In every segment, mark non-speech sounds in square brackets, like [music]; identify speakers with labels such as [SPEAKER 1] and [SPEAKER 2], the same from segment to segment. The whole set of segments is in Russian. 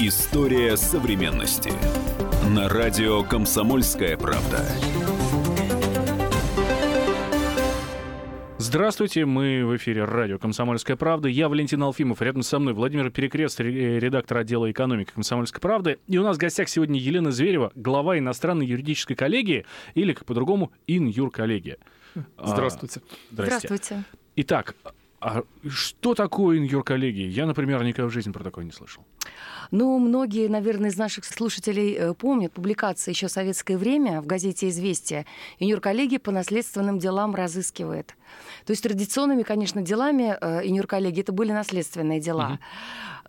[SPEAKER 1] История современности. На радио «Комсомольская правда».
[SPEAKER 2] Здравствуйте, мы в эфире радио «Комсомольская правда». Я Валентин Алфимов, рядом со мной Владимир Перекрест, редактор отдела экономики «Комсомольской правды». И у нас в гостях сегодня Елена Зверева, глава иностранной юридической коллегии, или, как по-другому, ин-юр-коллегия.
[SPEAKER 3] Здравствуйте.
[SPEAKER 4] А, здрасте. Здравствуйте.
[SPEAKER 2] Итак, а что такое ин-юр-коллегия? Я, например, никогда в жизни про такое не слышал.
[SPEAKER 4] Ну, многие, наверное, из наших слушателей э, помнят публикации еще советское время в газете «Известия». Юниор-коллегия по наследственным делам разыскивает. То есть традиционными, конечно, делами э, юниор-коллегии это были наследственные дела. Угу.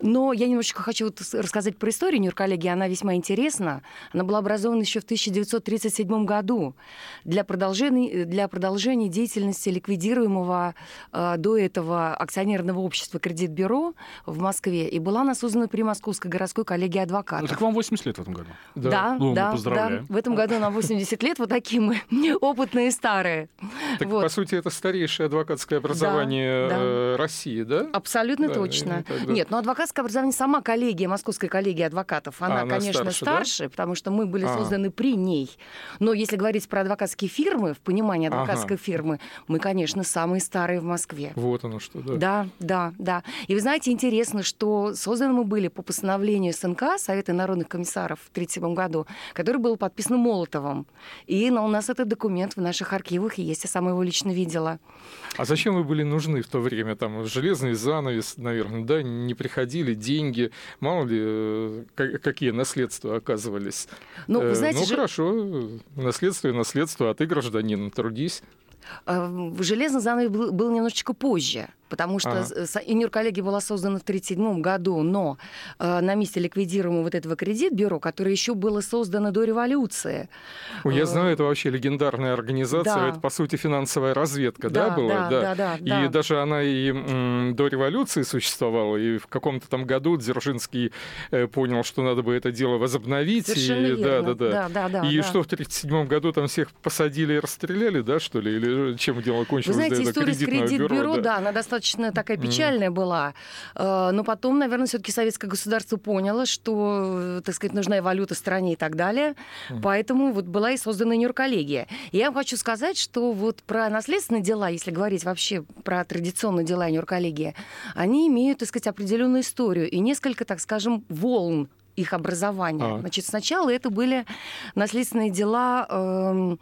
[SPEAKER 4] Но я немножечко хочу вот рассказать про историю Нью-коллегии. Она весьма интересна. Она была образована еще в 1937 году для продолжения, для продолжения деятельности ликвидируемого э, до этого акционерного общества «Кредит-бюро» в Москве. И была она создана при Московской городской коллегии адвокатов. Ну,
[SPEAKER 2] так вам 80 лет в этом году.
[SPEAKER 4] Да, да, ну, да, да. В этом году нам 80 лет. Вот такие мы [laughs] опытные и старые.
[SPEAKER 3] Так, вот. по сути, это старейшее адвокатское образование да, да. Э, России, да?
[SPEAKER 4] Абсолютно да, точно. Нет, но адвокат адвокатское образование, сама коллегия, Московская коллегия адвокатов, она, а, она конечно, старше, старше да? потому что мы были а. созданы при ней. Но если говорить про адвокатские фирмы, в понимании адвокатской ага. фирмы, мы, конечно, самые старые в Москве.
[SPEAKER 3] Вот оно что, да.
[SPEAKER 4] Да, да, да. И вы знаете, интересно, что созданы мы были по постановлению СНК, Совета народных комиссаров в 1937 году, который был подписан Молотовым. И ну, у нас этот документ в наших архивах есть, я сама его лично видела.
[SPEAKER 3] А зачем вы были нужны в то время? Там железный занавес, наверное, да, не приходили деньги, мало ли э, какие наследства оказывались. Ну, вы э, знаете, ну же... хорошо, наследство и наследство, а ты гражданин, трудись.
[SPEAKER 4] Э, железный занавес был, был немножечко позже потому что ага. Инюр коллеги была создана в 1937 году, но э, на месте ликвидируемого вот этого кредит-бюро, которое еще было создано до революции.
[SPEAKER 3] Ой, я э, знаю, это вообще легендарная организация, да. это, по сути, финансовая разведка, да, да была? Да, да, да. да и да. даже она и м, до революции существовала, и в каком-то там году Дзержинский э, понял, что надо бы это дело возобновить.
[SPEAKER 4] Совершенно и,
[SPEAKER 3] верно. Да, да,
[SPEAKER 4] да. да, да
[SPEAKER 3] и
[SPEAKER 4] да.
[SPEAKER 3] что, в 1937 году там всех посадили и расстреляли, да, что ли? Или чем дело кончилось?
[SPEAKER 4] Вы знаете, история с кредит-бюро, да, она достаточно достаточно такая печальная mm. была. Э, но потом, наверное, все-таки советское государство поняло, что, так сказать, нужна и валюта стране и так далее. Mm. Поэтому вот была и создана Нью-коллегия. Я вам хочу сказать, что вот про наследственные дела, если говорить вообще про традиционные дела Нью-коллегии, они имеют, так сказать, определенную историю и несколько, так скажем, волн их образования. А. Значит, сначала это были наследственные дела... Э,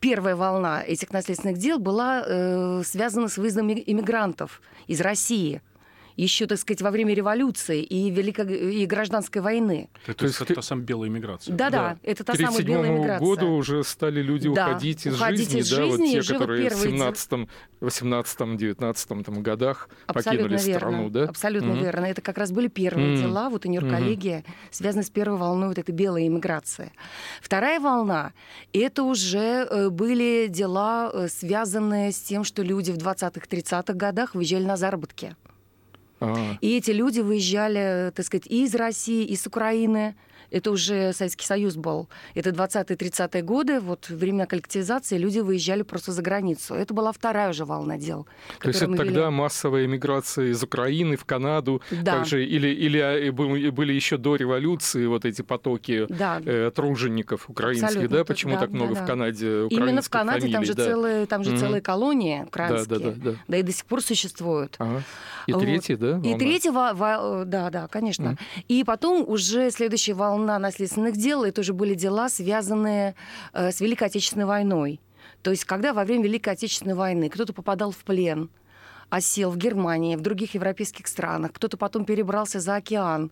[SPEAKER 4] первая волна этих наследственных дел была э, связана с выездом иммигрантов из России еще, так сказать, во время революции и, Великой, и гражданской войны.
[SPEAKER 2] Это, То есть это та самая белая иммиграция.
[SPEAKER 4] Да-да, это та самая белая иммиграция.
[SPEAKER 3] году уже стали люди да, уходить из
[SPEAKER 4] уходить
[SPEAKER 3] жизни,
[SPEAKER 4] из
[SPEAKER 3] да,
[SPEAKER 4] жизни,
[SPEAKER 3] вот те, которые в 17 18 19 там, годах
[SPEAKER 4] Абсолютно
[SPEAKER 3] покинули
[SPEAKER 4] верно.
[SPEAKER 3] страну, да?
[SPEAKER 4] Абсолютно mm-hmm. верно. Это как раз были первые mm-hmm. дела, вот универколлегия, mm-hmm. связанные с первой волной вот этой белой иммиграции. Вторая волна, это уже э, были дела, э, связанные с тем, что люди в 20-30-х годах выезжали на заработки. А-а-а. И эти люди выезжали, так сказать, и из России, и с Украины. Это уже Советский Союз был. Это 20-30-е годы, вот времена коллективизации, люди выезжали просто за границу. Это была вторая уже волна дел.
[SPEAKER 3] То есть это тогда вели... массовая эмиграция из Украины в Канаду, да. также, или, или а, были еще до революции вот эти потоки да. э, тружеников украинских, Абсолютно. да? Почему да, так много да, в Канаде
[SPEAKER 4] Именно в Канаде
[SPEAKER 3] фамилий,
[SPEAKER 4] там же,
[SPEAKER 3] да.
[SPEAKER 4] целые, там же mm-hmm. целые колонии украинские, да, да, да, да. да и до сих пор существуют.
[SPEAKER 3] Ага. И вот. третья, да?
[SPEAKER 4] Волна? И третья, да, да, конечно. Mm-hmm. И потом уже следующая волна наследственных дел, это уже были дела, связанные э, с Великой Отечественной войной. То есть, когда во время Великой Отечественной войны кто-то попадал в плен, осел в Германии, в других европейских странах, кто-то потом перебрался за океан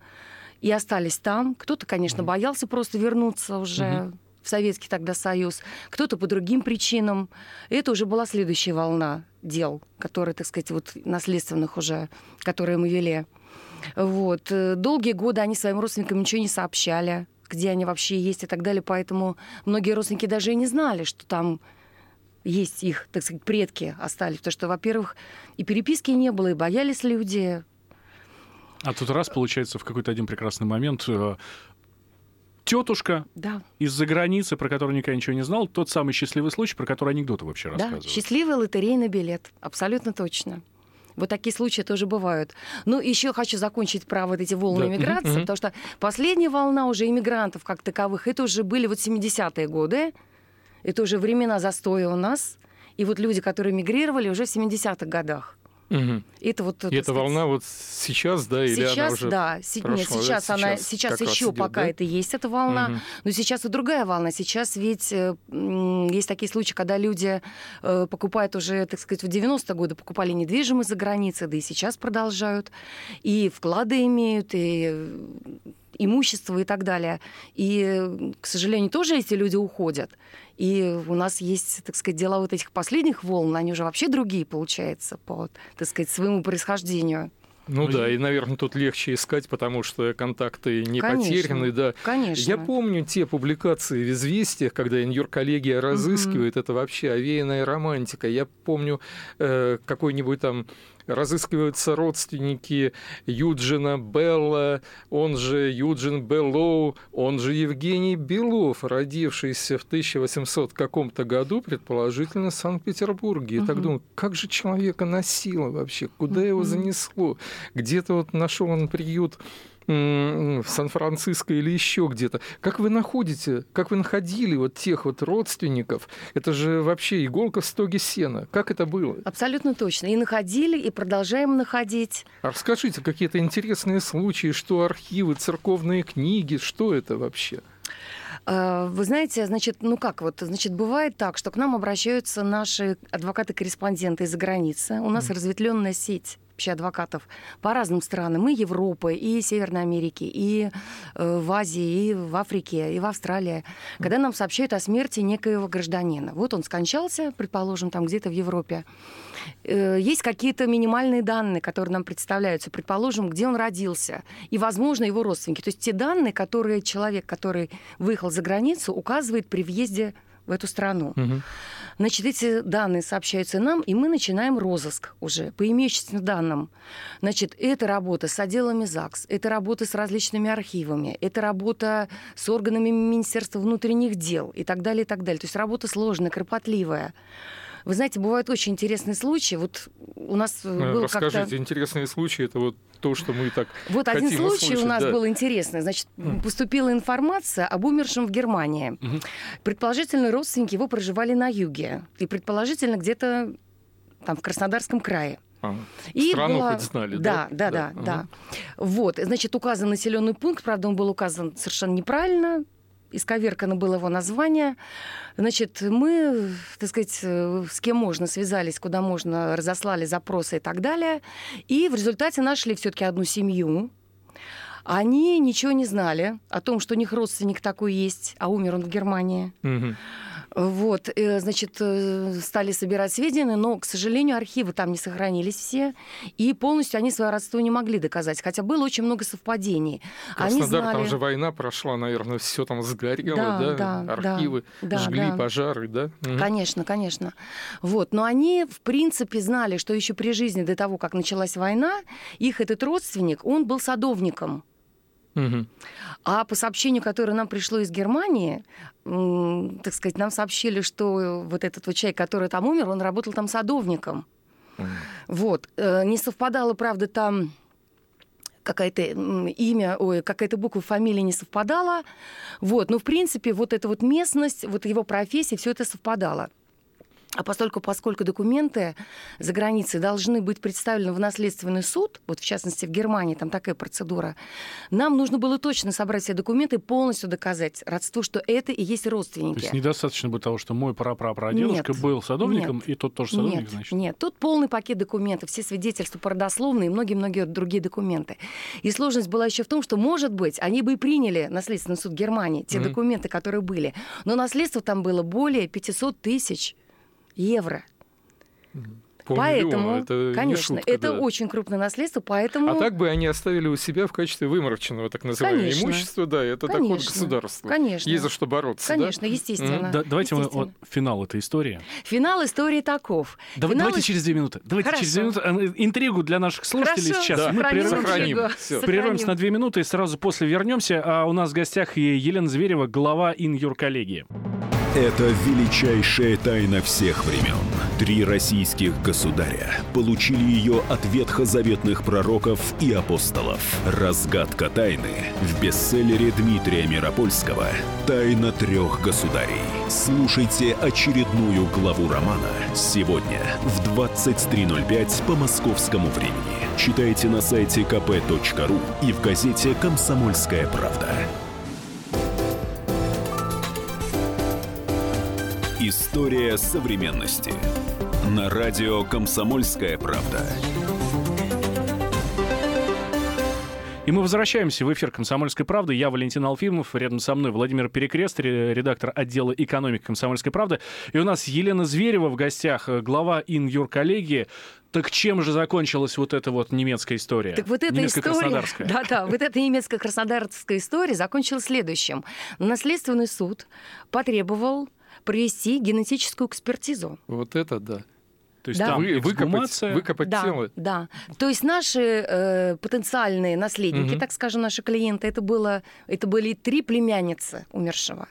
[SPEAKER 4] и остались там. Кто-то, конечно, боялся просто вернуться уже mm-hmm. в Советский тогда Союз, кто-то по другим причинам. И это уже была следующая волна дел, которые, так сказать, вот наследственных уже, которые мы вели. Вот. Э, долгие годы они своим родственникам ничего не сообщали, где они вообще есть и так далее, поэтому многие родственники даже и не знали, что там есть их, так сказать, предки остались. Потому что, во-первых, и переписки не было, и боялись люди.
[SPEAKER 2] А тут раз, получается, в какой-то один прекрасный момент э, тетушка
[SPEAKER 4] да.
[SPEAKER 2] из-за границы, про которую никогда ничего не знал, тот самый счастливый случай, про который анекдоты вообще да, рассказывают.
[SPEAKER 4] счастливый лотерейный билет, абсолютно точно. Вот такие случаи тоже бывают. Ну, еще хочу закончить про вот эти волны да. иммиграции, mm-hmm. потому что последняя волна уже иммигрантов как таковых, это уже были вот 70-е годы, это уже времена застоя у нас, и вот люди, которые мигрировали уже в 70-х годах.
[SPEAKER 3] Угу. Это вот. И эта волна вот сейчас, да, или
[SPEAKER 4] сейчас,
[SPEAKER 3] она уже
[SPEAKER 4] да, прошла, нет, сейчас да? она, сейчас еще идет, пока да? это есть эта волна, угу. но сейчас и другая волна. Сейчас ведь э, есть такие случаи, когда люди э, покупают уже, так сказать, в 90-е годы покупали недвижимость за границей, да и сейчас продолжают, и вклады имеют, и имущество и так далее. И, к сожалению, тоже эти люди уходят. И у нас есть, так сказать, дела вот этих последних волн, они уже вообще другие, получается, по, так сказать, своему происхождению.
[SPEAKER 3] Ну да, и, наверное, тут легче искать, потому что контакты не конечно, потеряны. Да.
[SPEAKER 4] Конечно.
[SPEAKER 3] Я помню те публикации в «Известиях», когда Нью-Йорк-коллегия разыскивает, mm-hmm. это вообще овеянная романтика. Я помню э, какой-нибудь там разыскиваются родственники Юджина Белла, он же Юджин Беллоу, он же Евгений Белов, родившийся в 1800 каком-то году, предположительно, в Санкт-Петербурге. И угу. так думаю, как же человека носило вообще, куда угу. его занесло? Где-то вот нашел он приют в Сан-Франциско или еще где-то. Как вы находите, как вы находили вот тех вот родственников? Это же вообще иголка в стоге сена. Как это было?
[SPEAKER 4] Абсолютно точно. И находили, и продолжаем находить.
[SPEAKER 3] А расскажите какие-то интересные случаи, что архивы, церковные книги, что это вообще?
[SPEAKER 4] А, вы знаете, значит, ну как вот, значит, бывает так, что к нам обращаются наши адвокаты-корреспонденты из-за границы. У нас mm. разветвленная сеть вообще адвокатов по разным странам, и Европы, и Северной Америки, и э, в Азии, и в Африке, и в Австралии, когда нам сообщают о смерти некоего гражданина. Вот он скончался, предположим, там где-то в Европе. Э, есть какие-то минимальные данные, которые нам представляются, предположим, где он родился, и, возможно, его родственники. То есть те данные, которые человек, который выехал за границу, указывает при въезде в эту страну. Угу. Значит, эти данные сообщаются нам, и мы начинаем розыск уже по имеющимся данным. Значит, это работа с отделами ЗАГС, это работа с различными архивами, это работа с органами Министерства внутренних дел и так далее, и так далее. То есть работа сложная, кропотливая. Вы знаете, бывают очень интересные случаи. Вот у нас
[SPEAKER 3] э, был Расскажите, интересные случаи, это вот то, что мы так
[SPEAKER 4] Вот один случай услышать, у нас да. был интересный. Значит, поступила информация об умершем в Германии. Угу. Предположительно, родственники его проживали на юге. И предположительно где-то там в Краснодарском крае.
[SPEAKER 3] А, и страну была... хоть знали,
[SPEAKER 4] да? Да, да, да, да. да. Вот, значит, указан населенный пункт, правда, он был указан совершенно неправильно, исковеркано было его название. Значит, мы, так сказать, э, с кем можно связались, куда можно, разослали запросы и так далее. И в результате нашли все-таки одну семью, они ничего не знали о том, что у них родственник такой есть, а умер он в Германии. Угу. Вот, э, значит, э, стали собирать сведения, но, к сожалению, архивы там не сохранились все, и полностью они свое родство не могли доказать, хотя было очень много совпадений.
[SPEAKER 3] Краснодар, они знали... там же война прошла, наверное, все там сгорело, да, да, да архивы да, жгли, да. пожары, да?
[SPEAKER 4] Конечно, конечно. Вот, но они, в принципе, знали, что еще при жизни до того, как началась война, их этот родственник, он был садовником. Угу. А по сообщению, которое нам пришло из Германии, так сказать, нам сообщили, что вот этот вот человек, который там умер, он работал там садовником. Угу. Вот. Э, не совпадало, правда, там какое-то имя, ой, какая-то буква фамилии не совпадала. Вот. Но, в принципе, вот эта вот местность, вот его профессия, все это совпадало. А поскольку, поскольку документы за границей должны быть представлены в наследственный суд, вот в частности в Германии там такая процедура, нам нужно было точно собрать все документы и полностью доказать родство, что это и есть родственники. То
[SPEAKER 2] есть недостаточно было того, что мой прапрапрадедушка был садовником,
[SPEAKER 4] нет,
[SPEAKER 2] и тот тоже садовник,
[SPEAKER 4] нет,
[SPEAKER 2] значит?
[SPEAKER 4] Нет, тут полный пакет документов, все свидетельства породословные и многие-многие другие документы. И сложность была еще в том, что, может быть, они бы и приняли наследственный суд Германии, те mm-hmm. документы, которые были, но наследство там было более 500 тысяч евро. Поэтому, это конечно, шутка, это да. очень крупное наследство, поэтому...
[SPEAKER 3] А так бы они оставили у себя в качестве вымороченного, так называемого, конечно. имущества, да, это конечно. доход государства.
[SPEAKER 4] Конечно.
[SPEAKER 3] Есть за что бороться,
[SPEAKER 4] Конечно,
[SPEAKER 3] да?
[SPEAKER 4] естественно.
[SPEAKER 2] Да, давайте мы вот, финал этой истории.
[SPEAKER 4] Финал истории таков.
[SPEAKER 2] Да,
[SPEAKER 4] финал...
[SPEAKER 2] Давайте через две минуты. Давайте Хорошо. через две минуты. Э, интригу для наших слушателей
[SPEAKER 4] Хорошо.
[SPEAKER 2] сейчас.
[SPEAKER 4] Да.
[SPEAKER 2] Мы
[SPEAKER 4] прервем,
[SPEAKER 3] Сохраним.
[SPEAKER 2] прервемся на две минуты и сразу после вернемся. А у нас в гостях Елена Зверева, глава ин-юр коллегии.
[SPEAKER 1] Это величайшая тайна всех времен. Три российских государя получили ее от ветхозаветных пророков и апостолов. Разгадка тайны в бестселлере Дмитрия Миропольского «Тайна трех государей». Слушайте очередную главу романа сегодня в 23.05 по московскому времени. Читайте на сайте kp.ru и в газете «Комсомольская правда». История современности. На радио «Комсомольская правда».
[SPEAKER 2] И мы возвращаемся в эфир «Комсомольской правды». Я Валентин Алфимов, рядом со мной Владимир Перекрест, редактор отдела экономики «Комсомольской правды». И у нас Елена Зверева в гостях, э, глава ин-юр-коллегии. Так чем же закончилась вот эта вот немецкая история?
[SPEAKER 4] Так вот эта история, [laughs] да-да, вот эта немецкая краснодарская история закончилась следующим. Наследственный суд потребовал провести генетическую экспертизу.
[SPEAKER 3] Вот это да.
[SPEAKER 2] То есть да. там Вы,
[SPEAKER 3] выкопать, выкопать
[SPEAKER 4] да,
[SPEAKER 3] тело.
[SPEAKER 4] Да. То есть наши э, потенциальные наследники, угу. так скажем, наши клиенты, это, было, это были три племянницы умершего.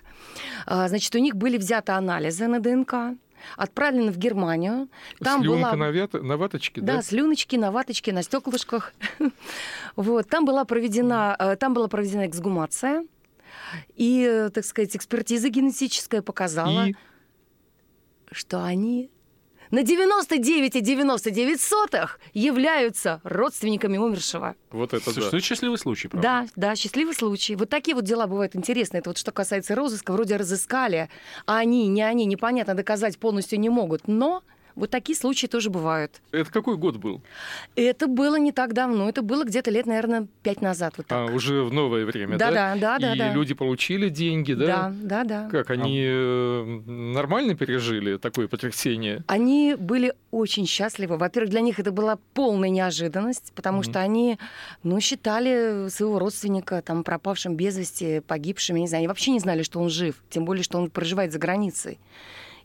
[SPEAKER 4] А, значит, у них были взяты анализы на ДНК, отправлены в Германию.
[SPEAKER 3] Там Слюнка была... на, вят... на ваточке, да?
[SPEAKER 4] Да, слюночки на ваточке, на стеклышках. [laughs] вот. Там была проведена, э, там была проведена эксгумация. И, э, так сказать, экспертиза генетическая показала, и... что они на 99,99 сотых являются родственниками умершего.
[SPEAKER 3] Вот это
[SPEAKER 2] Слушай,
[SPEAKER 3] да.
[SPEAKER 2] это счастливый случай, правда?
[SPEAKER 4] Да, да, счастливый случай. Вот такие вот дела бывают интересные. Это вот что касается розыска, вроде разыскали, а они, не они, непонятно, доказать полностью не могут. Но вот такие случаи тоже бывают.
[SPEAKER 3] Это какой год был?
[SPEAKER 4] Это было не так давно. Это было где-то лет, наверное, пять назад. Вот
[SPEAKER 3] так. А, уже в новое время,
[SPEAKER 4] да?
[SPEAKER 3] Да,
[SPEAKER 4] да, да.
[SPEAKER 3] И
[SPEAKER 4] да,
[SPEAKER 3] люди получили деньги, да?
[SPEAKER 4] Да, да, да.
[SPEAKER 3] Как, они а. нормально пережили такое потрясение?
[SPEAKER 4] Они были очень счастливы. Во-первых, для них это была полная неожиданность, потому mm-hmm. что они, ну, считали своего родственника там пропавшим без вести, погибшим, я не знаю, они вообще не знали, что он жив, тем более, что он проживает за границей.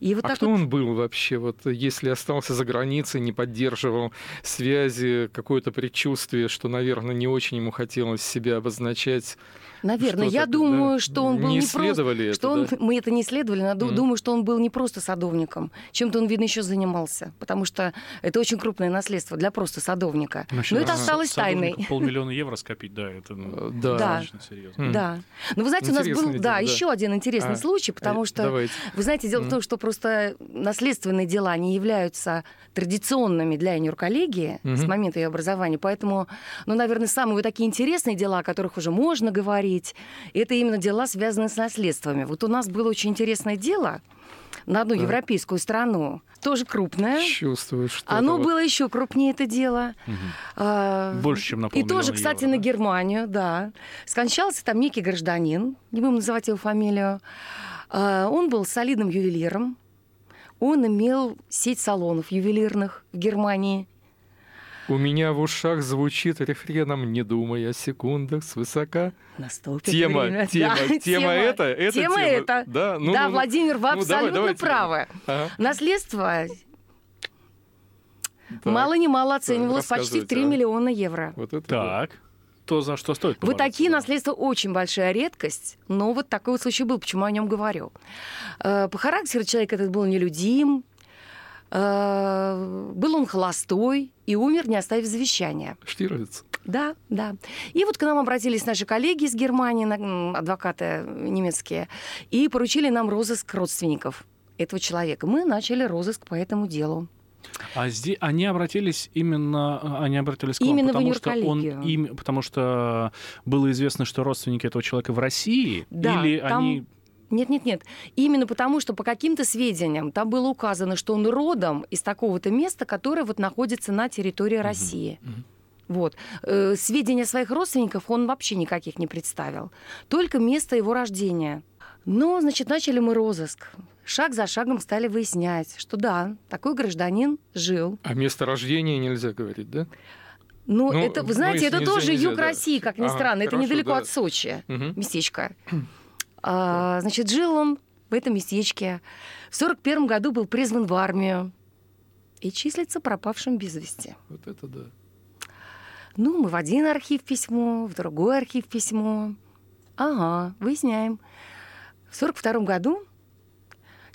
[SPEAKER 3] И вот а так кто вот... он был вообще? Вот если остался за границей, не поддерживал связи, какое-то предчувствие, что, наверное, не очень ему хотелось себя обозначать
[SPEAKER 4] Наверное, я думаю, да? что он был
[SPEAKER 3] не,
[SPEAKER 4] не просто,
[SPEAKER 3] это,
[SPEAKER 4] что он, мы это не исследовали, но mm. думаю, что он был не просто садовником, чем-то он видно еще занимался, потому что это очень крупное наследство для просто садовника. Ну, но это осталось тайной.
[SPEAKER 2] Полмиллиона евро скопить, да, это ну,
[SPEAKER 3] э, да.
[SPEAKER 4] Да. серьезно. Mm. Да. Но вы знаете, у нас был, день, да, да, еще один интересный а, случай, потому что, давайте. вы знаете, дело mm. в том, что просто наследственные дела не являются традиционными для юрколлегии mm-hmm. с момента ее образования, поэтому, ну, наверное, самые вот такие интересные дела, о которых уже можно говорить говорить. Это именно дела, связанные с наследствами. Вот у нас было очень интересное дело на одну да. европейскую страну, тоже крупное.
[SPEAKER 3] Чувствую, что
[SPEAKER 4] Оно было вот... еще крупнее это дело.
[SPEAKER 2] Угу. А, Больше, чем на
[SPEAKER 4] И тоже, кстати,
[SPEAKER 2] евро,
[SPEAKER 4] на Германию, да. Скончался там некий гражданин, не будем называть его фамилию. А, он был солидным ювелиром. Он имел сеть салонов ювелирных в Германии.
[SPEAKER 3] У меня в ушах звучит рефреном, не думая о секундах, свысока.
[SPEAKER 4] Наступит
[SPEAKER 3] тема,
[SPEAKER 4] время.
[SPEAKER 3] Тема, да, [laughs] тема, тема это, это
[SPEAKER 4] тема, тема это.
[SPEAKER 3] Да,
[SPEAKER 4] ну, да ну, ну. Владимир, вы ну, абсолютно давай, правы. Ага. Наследство так. мало не мало оценивалось почти в 3 а? миллиона евро.
[SPEAKER 2] Вот это так. Да. То, за что стоит
[SPEAKER 4] Вот такие да. наследства очень большая редкость, но вот такой вот случай был, почему я о нем говорю. Э, по характеру человек этот был нелюдим, был он холостой и умер, не оставив завещания.
[SPEAKER 3] Штирлиц.
[SPEAKER 4] Да, да. И вот к нам обратились наши коллеги из Германии, адвокаты немецкие, и поручили нам розыск родственников этого человека. Мы начали розыск по этому делу.
[SPEAKER 2] А здесь они обратились именно, они обратились к вам,
[SPEAKER 4] именно
[SPEAKER 2] потому что он им, потому что было известно, что родственники этого человека в России,
[SPEAKER 4] да,
[SPEAKER 2] или
[SPEAKER 4] там... они нет, нет, нет. Именно потому, что по каким-то сведениям там было указано, что он родом из такого-то места, которое вот находится на территории угу. России. Угу. Вот. Э, сведения своих родственников он вообще никаких не представил. Только место его рождения. Но, значит, начали мы розыск. Шаг за шагом стали выяснять, что да, такой гражданин жил.
[SPEAKER 3] А место рождения нельзя говорить, да?
[SPEAKER 4] Ну, ну это, вы ну, знаете, это тоже нельзя, юг да. России, как ни ага, странно. Это недалеко да. от Сочи, угу. местечко. А, значит, жил он в этом местечке. В 41 году был призван в армию и числится пропавшим без вести.
[SPEAKER 3] Вот это да.
[SPEAKER 4] Ну, мы в один архив письмо, в другой архив письмо. Ага, выясняем. В 42 году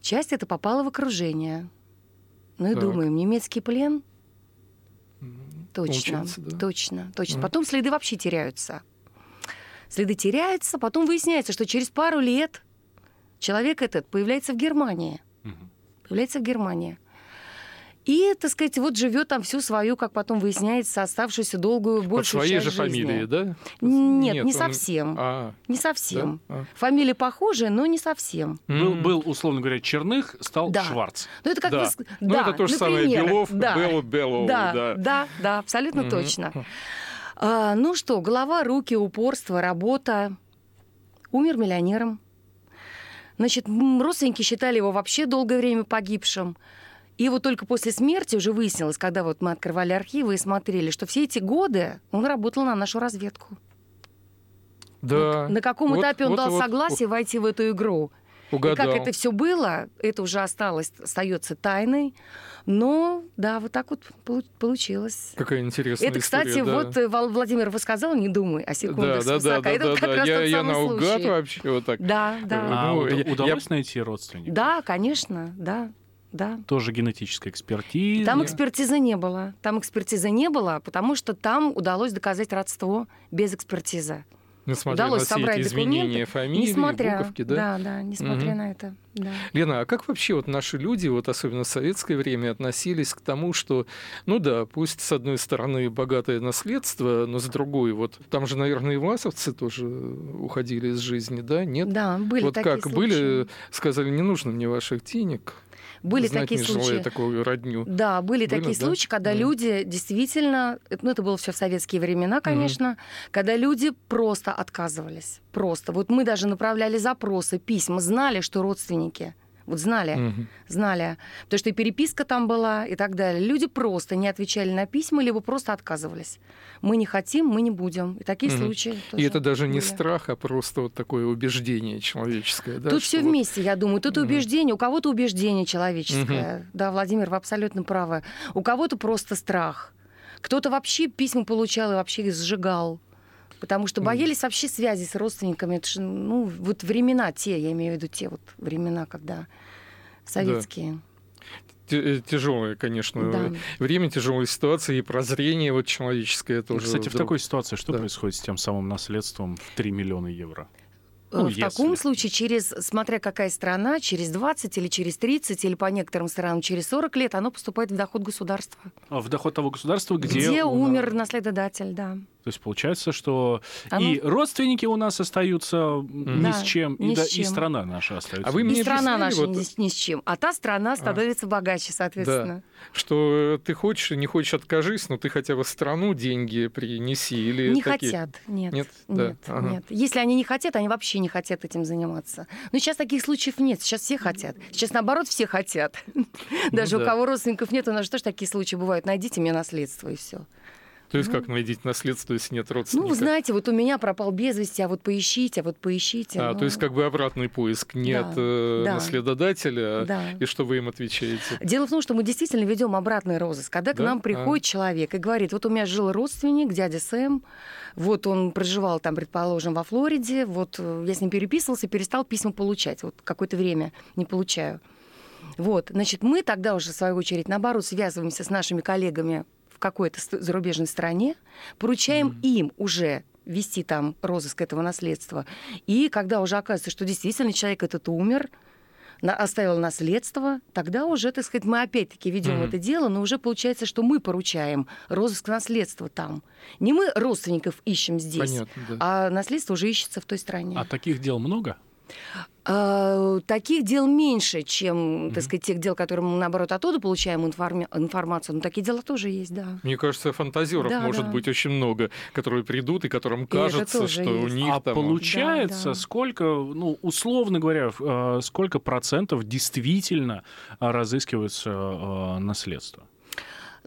[SPEAKER 4] Часть это попала в окружение. Ну и так. думаем, немецкий плен? Точно, да. точно, точно. Mm. Потом следы вообще теряются. Следы теряются, потом выясняется, что через пару лет человек этот появляется в Германии. Mm-hmm. Появляется в Германии. И, так сказать, вот живет там всю свою, как потом выясняется, оставшуюся долгую, большую
[SPEAKER 3] Под своей
[SPEAKER 4] часть
[SPEAKER 3] же жизни. фамилии, да?
[SPEAKER 4] Нет, Нет не он... совсем. А, не совсем. Да? А. Фамилия похожая, но не совсем.
[SPEAKER 2] Был, был, условно говоря, Черных, стал да. Шварц.
[SPEAKER 4] Ну, это как
[SPEAKER 3] да.
[SPEAKER 4] Вы...
[SPEAKER 3] Ну, это то же например, самое Белов, да. Белов, Белов.
[SPEAKER 4] Да, да, да, да абсолютно mm точно. А, ну что, голова, руки, упорство, работа. Умер миллионером. Значит, родственники считали его вообще долгое время погибшим. И вот только после смерти уже выяснилось, когда вот мы открывали архивы и смотрели, что все эти годы он работал на нашу разведку.
[SPEAKER 3] Да.
[SPEAKER 4] Вот на каком вот, этапе он вот, дал вот, согласие вот. войти в эту игру? Угадал. И как это все было, это уже осталось, остается тайной. Но да, вот так вот получилось.
[SPEAKER 3] Какая интересная
[SPEAKER 4] Это, кстати,
[SPEAKER 3] история,
[SPEAKER 4] вот да. Э, Владимир, вы сказал, не думай, а секунду да, да, да, да, это да, как да. раз я, тот я самый наугад случай.
[SPEAKER 3] вообще вот так.
[SPEAKER 4] Да, да.
[SPEAKER 2] А, ну, удалось я... найти родственников?
[SPEAKER 4] Да, конечно, да да.
[SPEAKER 2] Тоже генетическая экспертиза.
[SPEAKER 4] Там экспертизы не было. Там экспертизы не было, потому что там удалось доказать родство без экспертизы.
[SPEAKER 3] Несмотря удалось на все собрать эти изменения фамилии,
[SPEAKER 4] несмотря,
[SPEAKER 3] буковки, да?
[SPEAKER 4] Да, да, несмотря угу. на это. Да.
[SPEAKER 3] Лена, а как вообще вот наши люди, вот особенно в советское время, относились к тому, что, ну да, пусть с одной стороны богатое наследство, но с другой, вот там же, наверное, и власовцы тоже уходили из жизни, да? Нет?
[SPEAKER 4] Да, были
[SPEAKER 3] вот
[SPEAKER 4] такие
[SPEAKER 3] как
[SPEAKER 4] случаи.
[SPEAKER 3] были, сказали, не нужно мне ваших денег,
[SPEAKER 4] были Знать такие случаи.
[SPEAKER 3] такую родню.
[SPEAKER 4] Да, были, были такие да? случаи, когда да. люди действительно, ну это было все в советские времена, конечно, угу. когда люди просто отказывались, просто. Вот мы даже направляли запросы, письма, знали, что родственники вот знали, угу. знали. Потому что и переписка там была и так далее. Люди просто не отвечали на письма, либо просто отказывались. Мы не хотим, мы не будем. И такие угу. случаи
[SPEAKER 3] И это даже не страх, а просто вот такое убеждение человеческое. Да,
[SPEAKER 4] Тут все вот... вместе, я думаю. Тут угу. убеждение, у кого-то убеждение человеческое. Угу. Да, Владимир, вы абсолютно правы. У кого-то просто страх. Кто-то вообще письма получал и вообще их сжигал потому что боялись вообще связи с родственниками. Это же, ну, вот времена те, я имею в виду те вот времена, когда советские.
[SPEAKER 3] Да э, тяжелое, конечно, да. время, тяжелая ситуация и прозрение вот человеческое тоже.
[SPEAKER 2] Кстати, в такой ситуации что да. происходит с тем самым наследством в 3 миллиона евро?
[SPEAKER 4] Ну, в если. таком случае, через, смотря какая страна, через 20 или через 30, или по некоторым странам через 40 лет, оно поступает в доход государства.
[SPEAKER 2] А в доход того государства, где...
[SPEAKER 4] Где умер наследодатель, да.
[SPEAKER 2] То есть получается, что Оно... и родственники у нас остаются да, ни с чем, ни и, с да, чем. и страна наша остается.
[SPEAKER 4] А вы мне и страна наша вот... ни, ни с чем, а та страна а. становится а. богаче, соответственно.
[SPEAKER 3] Да. Что ты хочешь, не хочешь, откажись, но ты хотя бы страну деньги принеси или
[SPEAKER 4] не
[SPEAKER 3] такие...
[SPEAKER 4] хотят, нет, нет, нет, да. ага. нет. Если они не хотят, они вообще не хотят этим заниматься. Но сейчас таких случаев нет, сейчас все хотят. Сейчас наоборот все хотят. [laughs] Даже у кого родственников нет, у нас же тоже такие случаи бывают. Найдите мне наследство и все.
[SPEAKER 3] То есть как найти наследство, если нет родственников?
[SPEAKER 4] Ну, знаете, вот у меня пропал без вести, а вот поищите, а вот поищите.
[SPEAKER 3] А, ну... то есть как бы обратный поиск. Нет да, э, да, наследодателя, да. и что вы им отвечаете?
[SPEAKER 4] Дело в том, что мы действительно ведем обратный розыск. Когда да? к нам приходит а. человек и говорит, вот у меня жил родственник, дядя Сэм, вот он проживал там, предположим, во Флориде, вот э, я с ним переписывался, перестал письма получать, вот какое-то время не получаю. Вот, значит, мы тогда уже, в свою очередь, наоборот, связываемся с нашими коллегами в какой-то зарубежной стране, поручаем mm-hmm. им уже вести там розыск этого наследства. И когда уже оказывается, что действительно человек этот умер, оставил наследство, тогда уже, так сказать, мы опять-таки ведем mm-hmm. это дело, но уже получается, что мы поручаем розыск наследства там. Не мы родственников ищем здесь, Понятно, да. а наследство уже ищется в той стране.
[SPEAKER 2] А таких дел много?
[SPEAKER 4] А, таких дел меньше, чем, mm-hmm. так сказать, тех дел, которые мы, наоборот, оттуда получаем информи- информацию. Но такие дела тоже есть, да.
[SPEAKER 3] Мне кажется, фантазеров да, может да. быть очень много, которые придут и которым кажется, и что есть. у них
[SPEAKER 2] а
[SPEAKER 3] там...
[SPEAKER 2] получается, да, да. сколько, ну, условно говоря, а, сколько процентов действительно разыскивается а, наследство?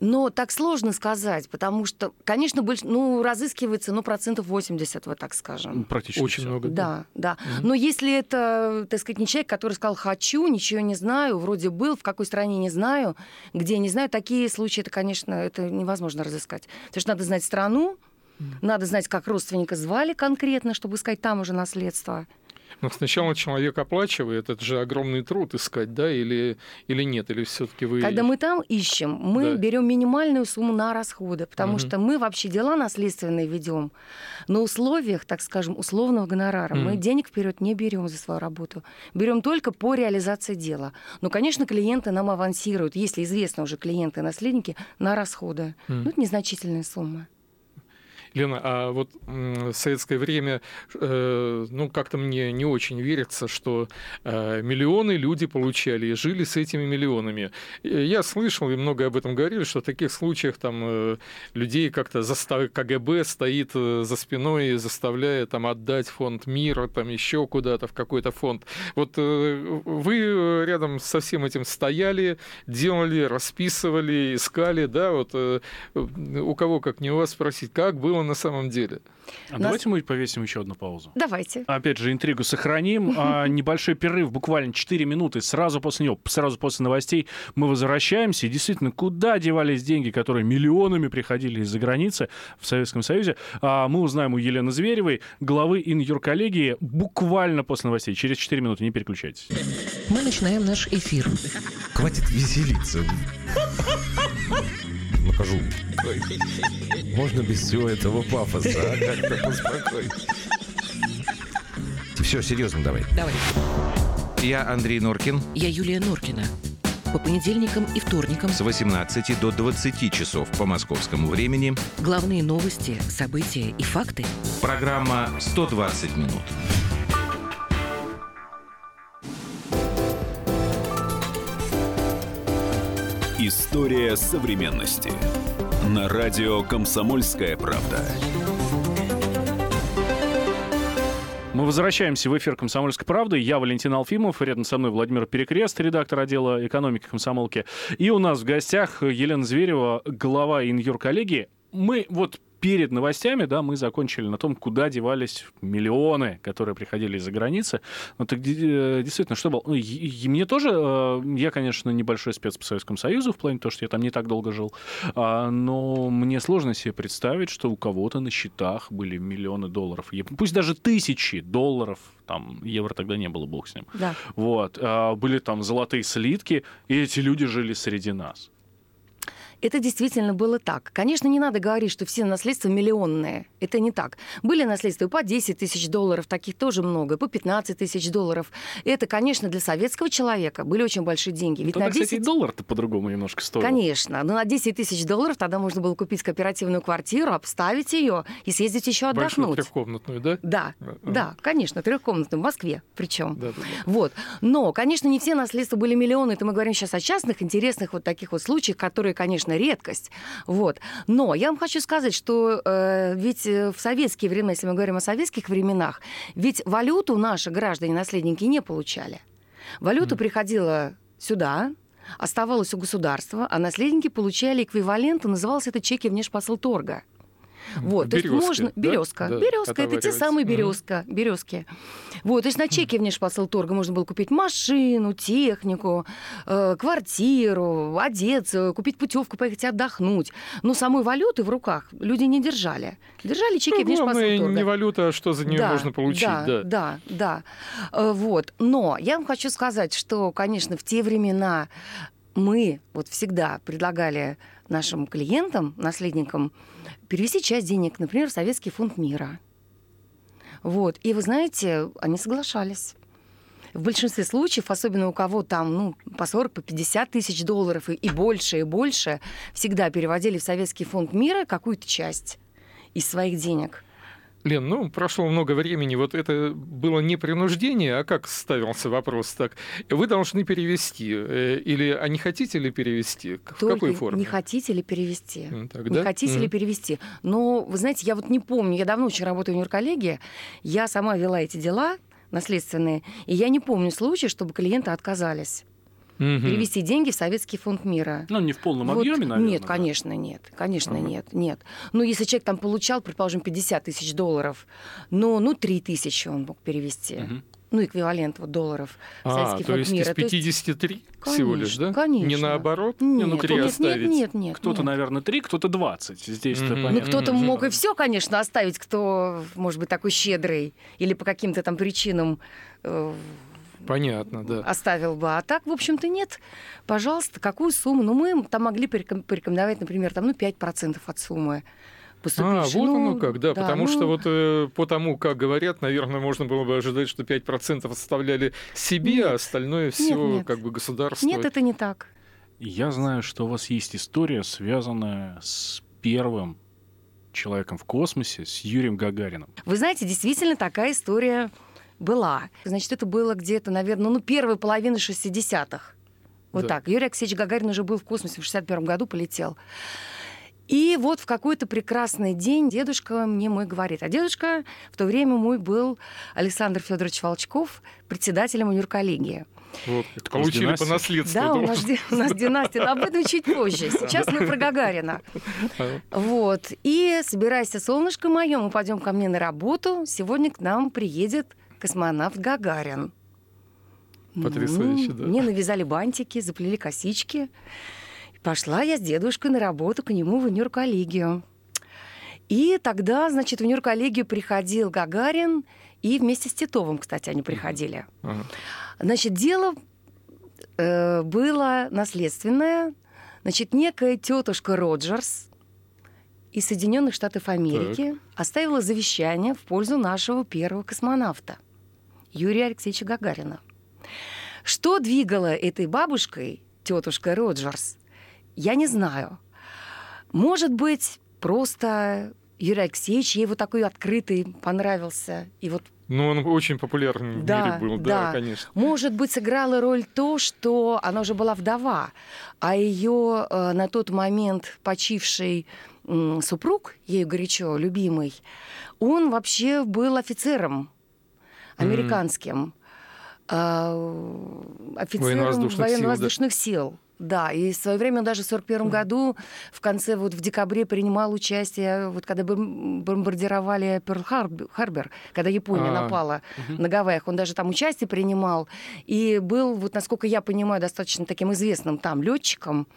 [SPEAKER 4] Но так сложно сказать, потому что, конечно, больше, ну, разыскивается, ну, процентов 80, вот так скажем.
[SPEAKER 2] Практически
[SPEAKER 3] Очень много.
[SPEAKER 4] Да, да. да. Угу. Но если это, так сказать, не человек, который сказал «хочу», ничего не знаю, вроде был, в какой стране не знаю, где не знаю, такие случаи, это, конечно, это невозможно разыскать. Потому что надо знать страну, надо знать, как родственника звали конкретно, чтобы искать там уже наследство.
[SPEAKER 3] Но сначала человек оплачивает, это же огромный труд искать, да, или, или нет, или все-таки вы...
[SPEAKER 4] Когда мы там ищем, мы да. берем минимальную сумму на расходы, потому угу. что мы вообще дела наследственные ведем на условиях, так скажем, условного гонорара. Угу. Мы денег вперед не берем за свою работу, берем только по реализации дела. Но, конечно, клиенты нам авансируют, если известно уже клиенты и наследники, на расходы. Угу. Ну, это незначительная сумма.
[SPEAKER 3] Лена, а вот в советское время, э, ну, как-то мне не очень верится, что э, миллионы люди получали и жили с этими миллионами. Я слышал, и много об этом говорили, что в таких случаях там э, людей как-то застав... КГБ стоит за спиной, заставляя там отдать фонд мира, там еще куда-то в какой-то фонд. Вот вы рядом со всем этим стояли, делали, расписывали, искали, да, вот у кого, как не у вас спросить, как было было на самом деле.
[SPEAKER 2] А Нас... Давайте мы повесим еще одну паузу.
[SPEAKER 4] Давайте.
[SPEAKER 2] Опять же, интригу сохраним. А, [laughs] небольшой перерыв, буквально 4 минуты. Сразу после него, сразу после новостей мы возвращаемся. И действительно, куда девались деньги, которые миллионами приходили из-за границы в Советском Союзе? А, мы узнаем у Елены Зверевой, главы инюрколлегии, буквально после новостей. Через 4 минуты. Не переключайтесь.
[SPEAKER 5] Мы начинаем наш эфир.
[SPEAKER 6] Хватит веселиться накажу. Можно без всего этого пафоса, а? Как-то поспокойнее. Все, серьезно давай.
[SPEAKER 5] Давай.
[SPEAKER 6] Я Андрей Норкин.
[SPEAKER 5] Я Юлия Норкина. По понедельникам и вторникам
[SPEAKER 6] с 18 до 20 часов по московскому времени.
[SPEAKER 5] Главные новости, события и факты.
[SPEAKER 6] Программа «120 минут».
[SPEAKER 1] История современности. На радио «Комсомольская правда».
[SPEAKER 2] Мы возвращаемся в эфир «Комсомольской правды». Я Валентин Алфимов, рядом со мной Владимир Перекрест, редактор отдела экономики комсомолки. И у нас в гостях Елена Зверева, глава инюр-коллегии. Мы вот перед новостями, да, мы закончили на том, куда девались миллионы, которые приходили из-за границы. Ну, так э, действительно, что было? Ну, и, и мне тоже, э, я, конечно, небольшой спец по Советскому Союзу, в плане того, что я там не так долго жил, а, но мне сложно себе представить, что у кого-то на счетах были миллионы долларов. Пусть даже тысячи долларов, там, евро тогда не было, бог с ним.
[SPEAKER 4] Да.
[SPEAKER 2] Вот. А, были там золотые слитки, и эти люди жили среди нас.
[SPEAKER 4] Это действительно было так. Конечно, не надо говорить, что все наследства миллионные. Это не так. Были наследства по 10 тысяч долларов, таких тоже много, по 15 тысяч долларов. Это, конечно, для советского человека были очень большие деньги.
[SPEAKER 2] Ведь тогда, на 10... кстати, доллар-то по-другому немножко стоил.
[SPEAKER 4] Конечно. Но на 10 тысяч долларов тогда можно было купить кооперативную квартиру, обставить ее и съездить еще отдохнуть.
[SPEAKER 3] Большую трехкомнатную, да?
[SPEAKER 4] Да, да, да конечно, трехкомнатную, в Москве причем. Да, да, да. Вот. Но, конечно, не все наследства были миллионы. Это мы говорим сейчас о частных, интересных вот таких вот случаях, которые, конечно, конечно, редкость. Вот. Но я вам хочу сказать, что э, ведь э, в советские времена, если мы говорим о советских временах, ведь валюту наши граждане-наследники не получали. Валюта mm. приходила сюда, оставалась у государства, а наследники получали эквивалент, назывался это чеки внешпосылторга. Вот, березки, то есть можно да? березка, да, березка, это те самые березка, mm березки. Вот, то есть на чеке внешпосылторга можно было купить машину, технику, э, квартиру, одеться, купить путевку, поехать отдохнуть. Но самой валюты в руках люди не держали. Держали чеки ну, внешпосылторга.
[SPEAKER 3] не валюта, а что за нее да, можно получить.
[SPEAKER 4] Да, да, да, да. Э, вот. Но я вам хочу сказать, что, конечно, в те времена мы вот всегда предлагали нашим клиентам, наследникам, перевести часть денег, например, в Советский фонд мира. Вот. И вы знаете, они соглашались. В большинстве случаев, особенно у кого там ну, по 40, по 50 тысяч долларов и, и больше, и больше, всегда переводили в Советский фонд мира какую-то часть из своих денег –
[SPEAKER 3] Лен, ну, прошло много времени, вот это было не принуждение, а как ставился вопрос так? Вы должны перевести, э, или, а не хотите ли перевести? В
[SPEAKER 4] Только
[SPEAKER 3] какой форме?
[SPEAKER 4] не хотите ли перевести? Так, не хотите mm-hmm. ли перевести? Но, вы знаете, я вот не помню, я давно очень работаю в юрколлегии, я сама вела эти дела наследственные, и я не помню случая, чтобы клиенты отказались угу. перевести деньги в Советский фонд мира.
[SPEAKER 2] Ну, не в полном вот, объеме, наверное.
[SPEAKER 4] Нет, конечно, нет. Конечно, угу. нет, нет. Ну, если человек там получал, предположим, 50 тысяч долларов, ну, ну 3 тысячи он мог перевести. Угу. ну, эквивалент вот долларов.
[SPEAKER 3] А, то есть мира. из 53
[SPEAKER 4] есть...
[SPEAKER 3] всего лишь, да?
[SPEAKER 4] Конечно.
[SPEAKER 3] Не наоборот?
[SPEAKER 4] Нет,
[SPEAKER 3] ну,
[SPEAKER 4] 3 нет, оставить? Нет, нет, нет.
[SPEAKER 2] Кто-то,
[SPEAKER 4] нет.
[SPEAKER 2] наверное, 3, кто-то 20. Здесь mm-hmm.
[SPEAKER 4] Ну, кто-то mm-hmm. мог и все, конечно, оставить, кто, может быть, такой щедрый, или по каким-то там причинам э,
[SPEAKER 3] Понятно, да.
[SPEAKER 4] Оставил бы. А так, в общем-то, нет. Пожалуйста, какую сумму? Ну, мы там могли порекомендовать, например, там, ну, 5% от суммы поступивший.
[SPEAKER 3] А, вот ну, оно как, да, да потому ну... что вот э, по тому, как говорят, наверное, можно было бы ожидать, что 5% оставляли себе, нет. а остальное все нет, нет. как бы государство.
[SPEAKER 4] Нет, это не так.
[SPEAKER 2] Я знаю, что у вас есть история, связанная с первым человеком в космосе, с Юрием Гагарином.
[SPEAKER 4] Вы знаете, действительно такая история была. Значит, это было где-то, наверное, ну, первая половина 60-х. Вот да. так. Юрий Алексеевич Гагарин уже был в космосе в 61 году, полетел. И вот в какой-то прекрасный день дедушка мне мой говорит. А дедушка в то время мой был Александр Федорович Волчков, председателем универколлегии.
[SPEAKER 3] Вот, получили по наследству.
[SPEAKER 4] Да, у нас, у нас династия, но об этом чуть позже. Сейчас мы про Гагарина. Вот. И собирайся, солнышко мое, мы пойдем ко мне на работу. Сегодня к нам приедет космонавт Гагарин.
[SPEAKER 3] Потрясающе, да.
[SPEAKER 4] Мне навязали бантики, заплели косички. Пошла я с дедушкой на работу к нему в универколлегию. И тогда, значит, в универколлегию приходил Гагарин, и вместе с Титовым, кстати, они приходили. Uh-huh. Значит, дело э, было наследственное. Значит, некая тетушка Роджерс из Соединенных Штатов Америки так. оставила завещание в пользу нашего первого космонавта Юрия Алексеевича Гагарина. Что двигало этой бабушкой, тетушкой Роджерс, я не знаю. Может быть, просто Юрий Алексеевич, ей вот такой открытый понравился. И вот
[SPEAKER 3] ну, он очень популярный да, в мире был, да, да, конечно.
[SPEAKER 4] Может быть, сыграла роль то, что она уже была вдова, а ее э, на тот момент почивший э, супруг, ею горячо любимый, он вообще был офицером американским, mm. офицером военно-воздушных, военно-воздушных сил. Да. сил. Да, и в свое время он даже в 1941 году, в конце, вот в декабре, принимал участие, вот когда бомбардировали Перл-Харбер, когда Япония А-а-а. напала угу. на Гавайях, он даже там участие принимал, и был, вот насколько я понимаю, достаточно таким известным там летчиком.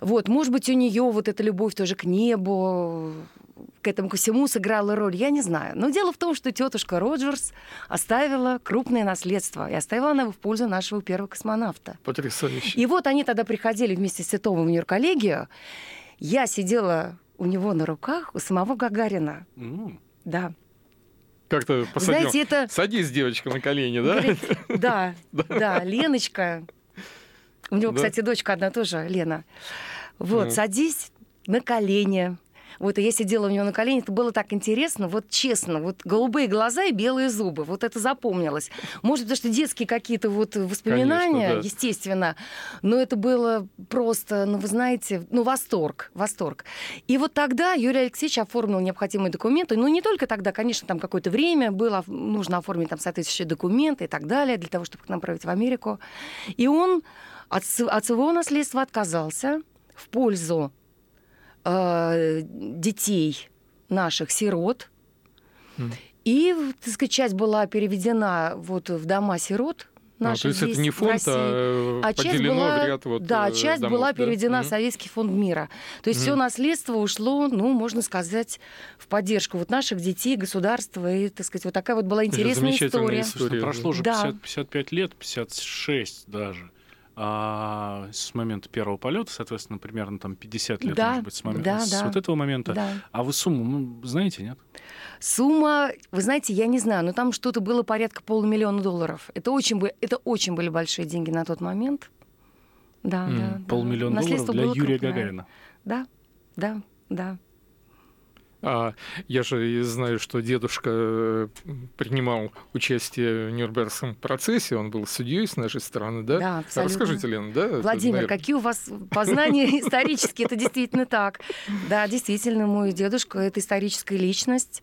[SPEAKER 4] Вот, может быть, у нее вот эта любовь тоже к небу, к этому ко всему сыграла роль, я не знаю. Но дело в том, что тетушка Роджерс оставила крупное наследство, и оставила она его в пользу нашего первого космонавта.
[SPEAKER 3] Потрясающе.
[SPEAKER 4] И вот они тогда приходили вместе с Титовым в универколлегию. Я сидела у него на руках, у самого Гагарина. Mm. Да.
[SPEAKER 3] Как-то посадил. Знаете, это... Садись, девочка, на колени, да? Говорит, [laughs]
[SPEAKER 4] да, да, Леночка. У него, кстати, дочка одна тоже, Лена. Вот, садись на колени. Вот, и я сидела у него на коленях, это было так интересно, вот честно, вот голубые глаза и белые зубы, вот это запомнилось. Может, потому что детские какие-то вот воспоминания, Конечно, да. естественно, но это было просто, ну, вы знаете, ну, восторг, восторг. И вот тогда Юрий Алексеевич оформил необходимые документы, ну, не только тогда, конечно, там какое-то время было, нужно оформить там соответствующие документы и так далее, для того, чтобы их направить в Америку. И он от, от своего наследства отказался в пользу детей наших сирот. Mm. И, так сказать, часть была переведена вот в дома сирот,
[SPEAKER 3] а, то есть здесь, это не фонд, а, а часть
[SPEAKER 4] была,
[SPEAKER 3] в ряд вот
[SPEAKER 4] Да, э, часть домов, была переведена да? в Советский фонд мира. То есть mm все наследство ушло, ну, можно сказать, в поддержку вот наших детей, государства. И, так сказать, вот такая вот была интересная история. история.
[SPEAKER 2] Прошло уже да. 50, 55 лет, 56 даже а с момента первого полета, соответственно, примерно там 50 лет,
[SPEAKER 4] да,
[SPEAKER 2] может быть, с, момента,
[SPEAKER 4] да,
[SPEAKER 2] с
[SPEAKER 4] да,
[SPEAKER 2] вот этого момента.
[SPEAKER 4] Да.
[SPEAKER 2] А вы сумму ну, знаете, нет?
[SPEAKER 4] Сумма, вы знаете, я не знаю, но там что-то было порядка полумиллиона долларов. Это очень, это очень были большие деньги на тот момент. Да, mm, да.
[SPEAKER 2] Полмиллиона долларов для Юрия крупное. Гагарина.
[SPEAKER 4] Да, да, да.
[SPEAKER 3] А я же знаю, что дедушка э, принимал участие в Нюрнбергском процессе, он был судьей с нашей стороны, да?
[SPEAKER 4] Да, абсолютно.
[SPEAKER 3] Расскажите, Лена, да?
[SPEAKER 4] Владимир, это, какие у вас познания [laughs] исторические? Это действительно так. Да, действительно, мой дедушка – это историческая личность.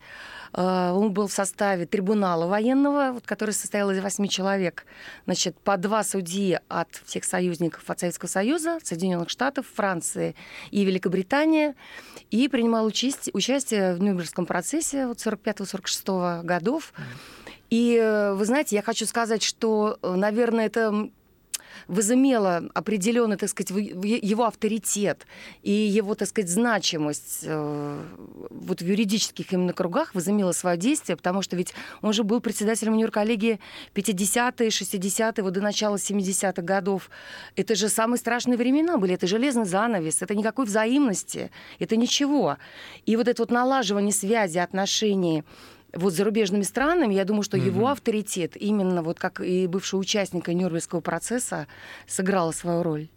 [SPEAKER 4] Э, он был в составе трибунала военного, который состоял из восьми человек. Значит, по два судьи от всех союзников от Советского Союза, Соединенных Штатов, Франции и Великобритании. И принимал участие, участие в Нюрнбергском процессе вот 45-46 годов. И э, вы знаете, я хочу сказать, что, э, наверное, это возымело определенный, так сказать, его авторитет и его, так сказать, значимость э, вот в юридических именно кругах возымело свое действие, потому что ведь он же был председателем универколлегии 50-е, 60-е, вот до начала 70-х годов. Это же самые страшные времена были, это железный занавес, это никакой взаимности, это ничего. И вот это вот налаживание связи, отношений вот зарубежными странами, я думаю, что mm-hmm. его авторитет, именно вот как и бывший участник Нюрнбергского процесса, сыграл свою роль.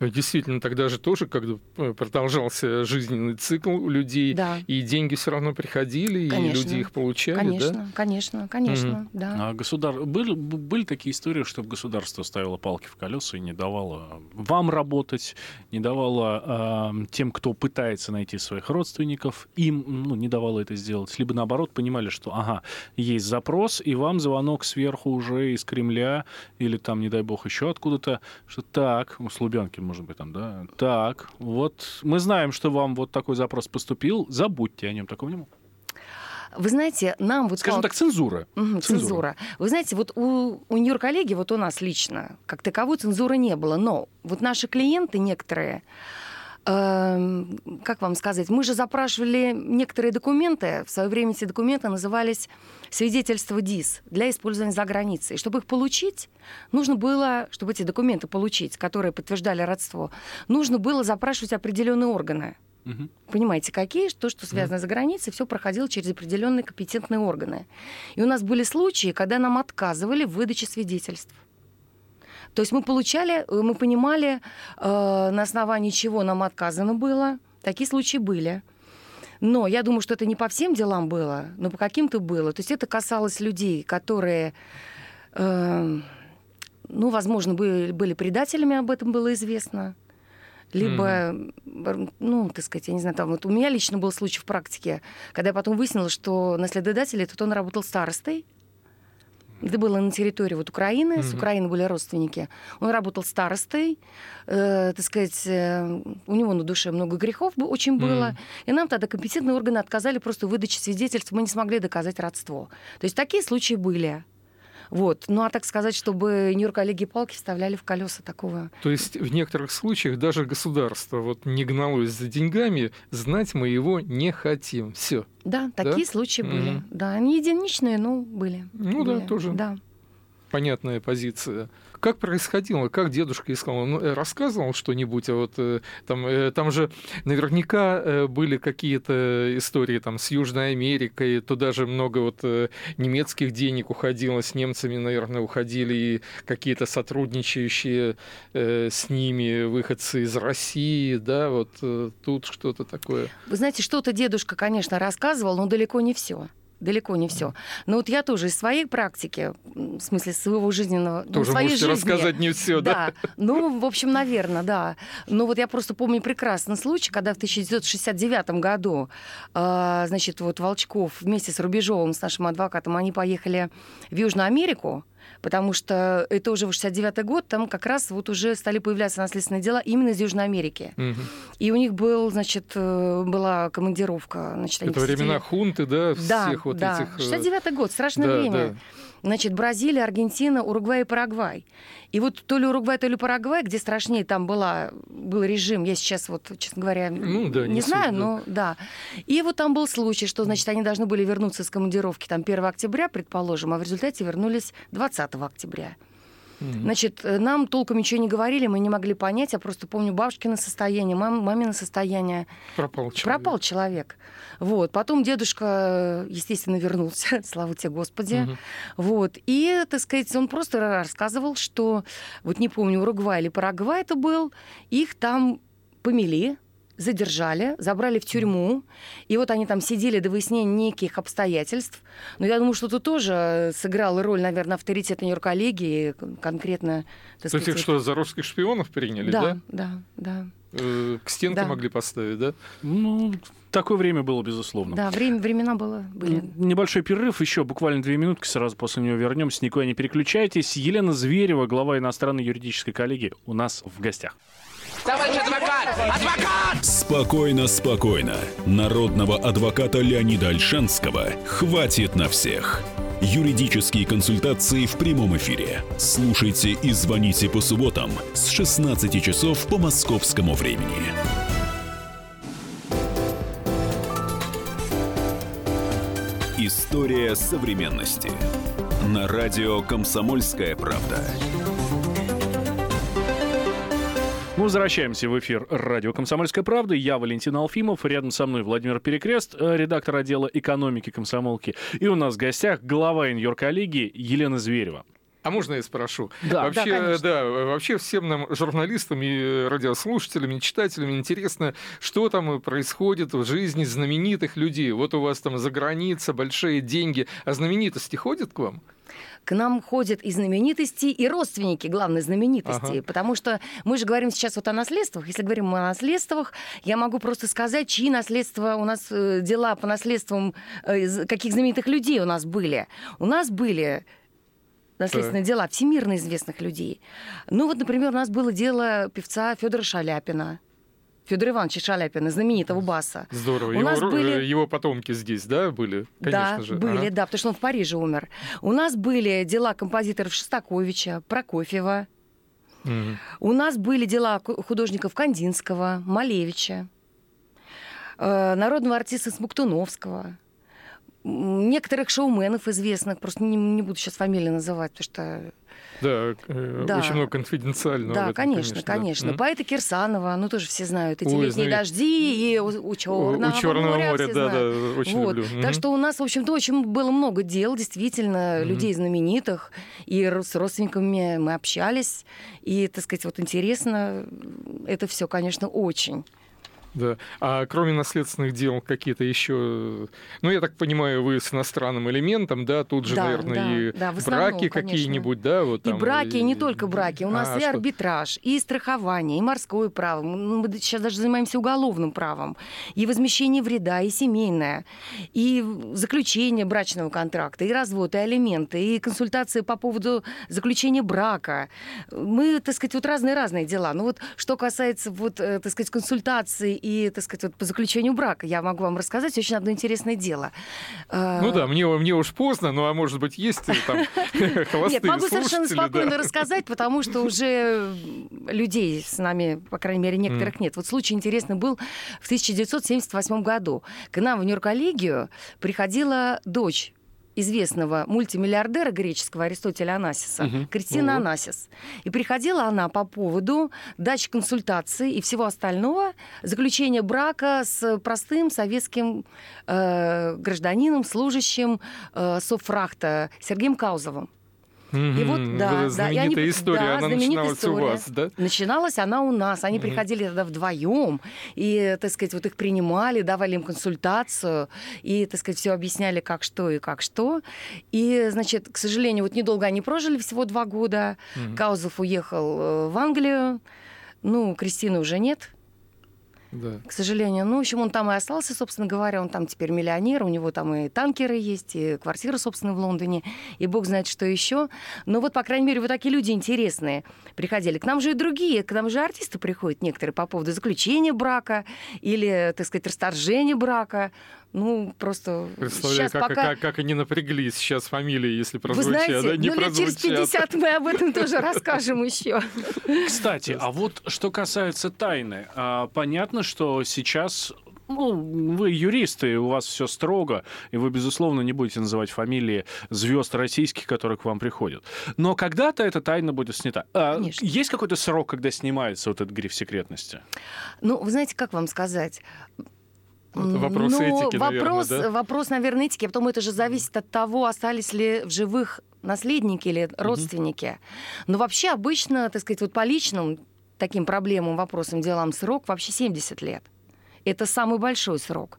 [SPEAKER 3] Действительно, тогда же тоже как э, продолжался жизненный цикл у людей, да. и деньги все равно приходили, конечно. и люди их получали.
[SPEAKER 4] Конечно,
[SPEAKER 3] да?
[SPEAKER 4] конечно, конечно, угу. да.
[SPEAKER 2] А государ... были, были такие истории, что государство ставило палки в колеса и не давало вам работать, не давало э, тем, кто пытается найти своих родственников, им ну, не давало это сделать. Либо наоборот понимали, что ага, есть запрос, и вам звонок сверху уже из Кремля или там, не дай бог, еще откуда-то, что так, у Слубянки может быть, там, да. Так, вот мы знаем, что вам вот такой запрос поступил, забудьте о нем, такого не
[SPEAKER 4] Вы знаете, нам вот...
[SPEAKER 2] Скажем так, цензура.
[SPEAKER 4] Угу, цензура. цензура. Вы знаете, вот у, у Нью-Йорк-коллеги, вот у нас лично, как таковой цензуры не было, но вот наши клиенты некоторые, как вам сказать, мы же запрашивали некоторые документы, в свое время эти документы назывались свидетельство ДИС для использования за границей. И чтобы их получить, нужно было, чтобы эти документы получить, которые подтверждали родство, нужно было запрашивать определенные органы. Угу. Понимаете, какие? То, что связано угу. за границей, все проходило через определенные компетентные органы. И у нас были случаи, когда нам отказывали в выдаче свидетельств. То есть мы получали, э, мы понимали, э, на основании чего нам отказано было. Такие случаи были. Но я думаю, что это не по всем делам было, но по каким-то было. То есть это касалось людей, которые, э, ну, возможно, были, были предателями, об этом было известно. Либо, mm-hmm. ну, так сказать, я не знаю, там вот у меня лично был случай в практике, когда я потом выяснила, что наследодатель, этот он работал старостой, это было на территории вот Украины, mm-hmm. с Украины были родственники. Он работал старостой, э, так сказать, э, у него на душе много грехов очень было. Mm-hmm. И нам тогда компетентные органы отказали просто выдаче свидетельств, мы не смогли доказать родство. То есть такие случаи были. Вот. Ну а так сказать, чтобы Нью-Йорк палки вставляли в колеса такого.
[SPEAKER 3] То есть в некоторых случаях даже государство вот не гналось за деньгами, знать мы его не хотим. Все.
[SPEAKER 4] Да, такие да? случаи были. Mm-hmm. Да, они единичные, но были.
[SPEAKER 3] Ну
[SPEAKER 4] были.
[SPEAKER 3] да, тоже.
[SPEAKER 4] Да.
[SPEAKER 3] Понятная позиция. Как происходило? Как дедушка искал? Он э, рассказывал что-нибудь? А вот э, там, э, там же наверняка были какие-то истории там с Южной Америкой. Туда же много вот немецких денег уходило, с немцами, наверное, уходили и какие-то сотрудничающие с ними выходцы из России, да, вот тут что-то такое.
[SPEAKER 4] Вы знаете, что-то дедушка, конечно, рассказывал, но далеко не все далеко не все. Но вот я тоже из своей практики, в смысле своего жизненного...
[SPEAKER 3] Ну, тоже
[SPEAKER 4] ну,
[SPEAKER 3] можете
[SPEAKER 4] жизни,
[SPEAKER 3] рассказать не все, да?
[SPEAKER 4] Да. Ну, в общем, наверное, да. Но вот я просто помню прекрасный случай, когда в 1969 году, э, значит, вот Волчков вместе с Рубежовым, с нашим адвокатом, они поехали в Южную Америку, потому что это уже 69-й год, там как раз вот уже стали появляться наследственные дела именно из Южной Америки. Угу. И у них был, значит, э, была командировка. Значит,
[SPEAKER 3] это времена хунты, да,
[SPEAKER 4] да,
[SPEAKER 3] всех вот
[SPEAKER 4] да.
[SPEAKER 3] этих...
[SPEAKER 4] 69-й год, страшное да, время. Да. Значит, Бразилия, Аргентина, Уругвай и Парагвай. И вот то ли Уругвай, то ли Парагвай, где страшнее там была, был режим, я сейчас вот, честно говоря, ну, да, не, не знаю, суть, но да. И вот там был случай, что, значит, они должны были вернуться с командировки там 1 октября, предположим, а в результате вернулись 20 октября. Mm-hmm. Значит, э, нам толком ничего не говорили, мы не могли понять. Я просто помню бабушкино состояние, мам, мамино состояние.
[SPEAKER 3] Пропал человек.
[SPEAKER 4] Пропал человек. Вот. Потом дедушка, естественно, вернулся, [laughs] слава тебе, Господи. Mm-hmm. Вот. И, так сказать, он просто рассказывал, что, вот не помню, Уругвай или Парагвай это был, их там помели, задержали, забрали в тюрьму, и вот они там сидели до выяснения неких обстоятельств. Но я думаю, что тут тоже сыграла роль, наверное, авторитет Нью-Йорк-коллегии, конкретно...
[SPEAKER 3] То есть их что, за русских шпионов приняли, да?
[SPEAKER 4] Да, да, да.
[SPEAKER 3] Э, к стенке да. могли поставить, да?
[SPEAKER 2] Ну, такое время было, безусловно.
[SPEAKER 4] Да, время, времена было, были.
[SPEAKER 2] Небольшой перерыв, еще буквально две минутки, сразу после него вернемся. Никуда не переключайтесь. Елена Зверева, глава иностранной юридической коллегии, у нас в гостях.
[SPEAKER 1] Товарищ адвокат! Адвокат! Спокойно, спокойно. Народного адвоката Леонида Альшанского хватит на всех. Юридические консультации в прямом эфире. Слушайте и звоните по субботам с 16 часов по московскому времени. История современности. На радио «Комсомольская правда».
[SPEAKER 2] Мы возвращаемся в эфир радио «Комсомольская правда». Я Валентин Алфимов, рядом со мной Владимир Перекрест, э, редактор отдела экономики комсомолки. И у нас в гостях глава иньор-коллегии Елена Зверева.
[SPEAKER 3] А можно я спрошу?
[SPEAKER 2] Да,
[SPEAKER 3] вообще,
[SPEAKER 2] да,
[SPEAKER 3] да, вообще всем нам, журналистам и радиослушателям, и читателям интересно, что там происходит в жизни знаменитых людей. Вот у вас там за граница, большие деньги. А знаменитости ходят к вам?
[SPEAKER 4] К нам ходят и знаменитости, и родственники главной знаменитости. Ага. Потому что мы же говорим сейчас вот о наследствах. Если говорим о наследствах, я могу просто сказать, чьи наследства у нас, э, дела по наследствам, э, каких знаменитых людей у нас были. У нас были наследственные дела всемирно известных людей. Ну вот, например, у нас было дело певца Федора Шаляпина. Федора Ивановича Шаляпина, знаменитого баса.
[SPEAKER 3] Здорово. У его, нас были... его потомки здесь, да, были?
[SPEAKER 4] Конечно да, же. были, ага. да, потому что он в Париже умер. У нас были дела композиторов Шостаковича, Прокофьева. Угу. У нас были дела художников Кандинского, Малевича, э, народного артиста Смуктуновского некоторых шоуменов известных, просто не, не буду сейчас фамилии называть, потому что
[SPEAKER 3] да, э, да. очень много конфиденциального.
[SPEAKER 4] Да,
[SPEAKER 3] этом,
[SPEAKER 4] конечно, конечно. конечно. Да. Поэта Кирсанова, ну тоже все знают. Эти Ой, летние знаю. дожди и у, у Черного, у Черного моря, моря да, да, очень вот. люблю. Так что у нас, в общем-то, очень было много дел, действительно, людей знаменитых. И с родственниками мы общались. И, так сказать, вот интересно, это все, конечно, очень.
[SPEAKER 3] Да. А кроме наследственных дел какие-то еще, ну я так понимаю, вы с иностранным элементом, да, тут же, да, наверное, да, и да, браки какие-нибудь, да, вот
[SPEAKER 4] там. И браки, и, и не только браки, у нас а, и что? арбитраж, и страхование, и морское право, мы сейчас даже занимаемся уголовным правом, и возмещение вреда, и семейное, и заключение брачного контракта, и развод, и алименты, и консультации по поводу заключения брака. Мы, так сказать, вот разные-разные дела. Ну вот что касается вот, э, так сказать, консультаций и, так сказать, вот по заключению брака. Я могу вам рассказать очень одно интересное дело.
[SPEAKER 3] А, ну да, мне, мне уж поздно, ну а может быть есть там [laughs]
[SPEAKER 4] Нет, могу совершенно спокойно рассказать, потому что уже людей с нами, по крайней мере, некоторых нет. Вот случай интересный был в 1978 году. К нам в Нью-Йорк-коллегию приходила дочь известного мультимиллиардера греческого Аристотеля Анасиса, угу. Кристина угу. Анасис. И приходила она по поводу дачи консультации и всего остального, заключения брака с простым советским э, гражданином, служащим э, Софрахта Сергеем Каузовым.
[SPEAKER 3] И вот, да, да. И они, история, да, она начиналась история. у вас, да?
[SPEAKER 4] Начиналась она у нас. Они угу. приходили тогда вдвоем, и, так сказать, вот их принимали, давали им консультацию, и, так сказать, все объясняли, как что и как что. И, значит, к сожалению, вот недолго они прожили, всего два года. Угу. Каузов уехал э, в Англию. Ну, Кристины уже нет. Да. К сожалению. Ну, в общем, он там и остался, собственно говоря. Он там теперь миллионер. У него там и танкеры есть, и квартира, собственно, в Лондоне. И бог знает, что еще. Но вот, по крайней мере, вот такие люди интересные приходили. К нам же и другие, к нам же артисты приходят некоторые по поводу заключения брака или, так сказать, расторжения брака. Ну, просто
[SPEAKER 3] Представляю, как, пока... как, как они напряглись сейчас фамилии, если прозвучат,
[SPEAKER 4] Вы знаете,
[SPEAKER 3] да, не
[SPEAKER 4] ну, лет через 50 мы об этом тоже расскажем еще.
[SPEAKER 2] Кстати, а вот что касается тайны, а, понятно, что сейчас ну, вы юристы, у вас все строго, и вы, безусловно, не будете называть фамилии звезд российских, которые к вам приходят. Но когда-то эта тайна будет снята. А, есть какой-то срок, когда снимается вот этот гриф секретности?
[SPEAKER 4] Ну, вы знаете, как вам сказать?
[SPEAKER 3] Вопрос ну, этики,
[SPEAKER 4] вопрос,
[SPEAKER 3] наверное, да?
[SPEAKER 4] Вопрос, наверное, этики. А потом это же зависит от того, остались ли в живых наследники или родственники. Угу. Но вообще обычно, так сказать, вот по личным таким проблемам, вопросам, делам срок вообще 70 лет. Это самый большой срок.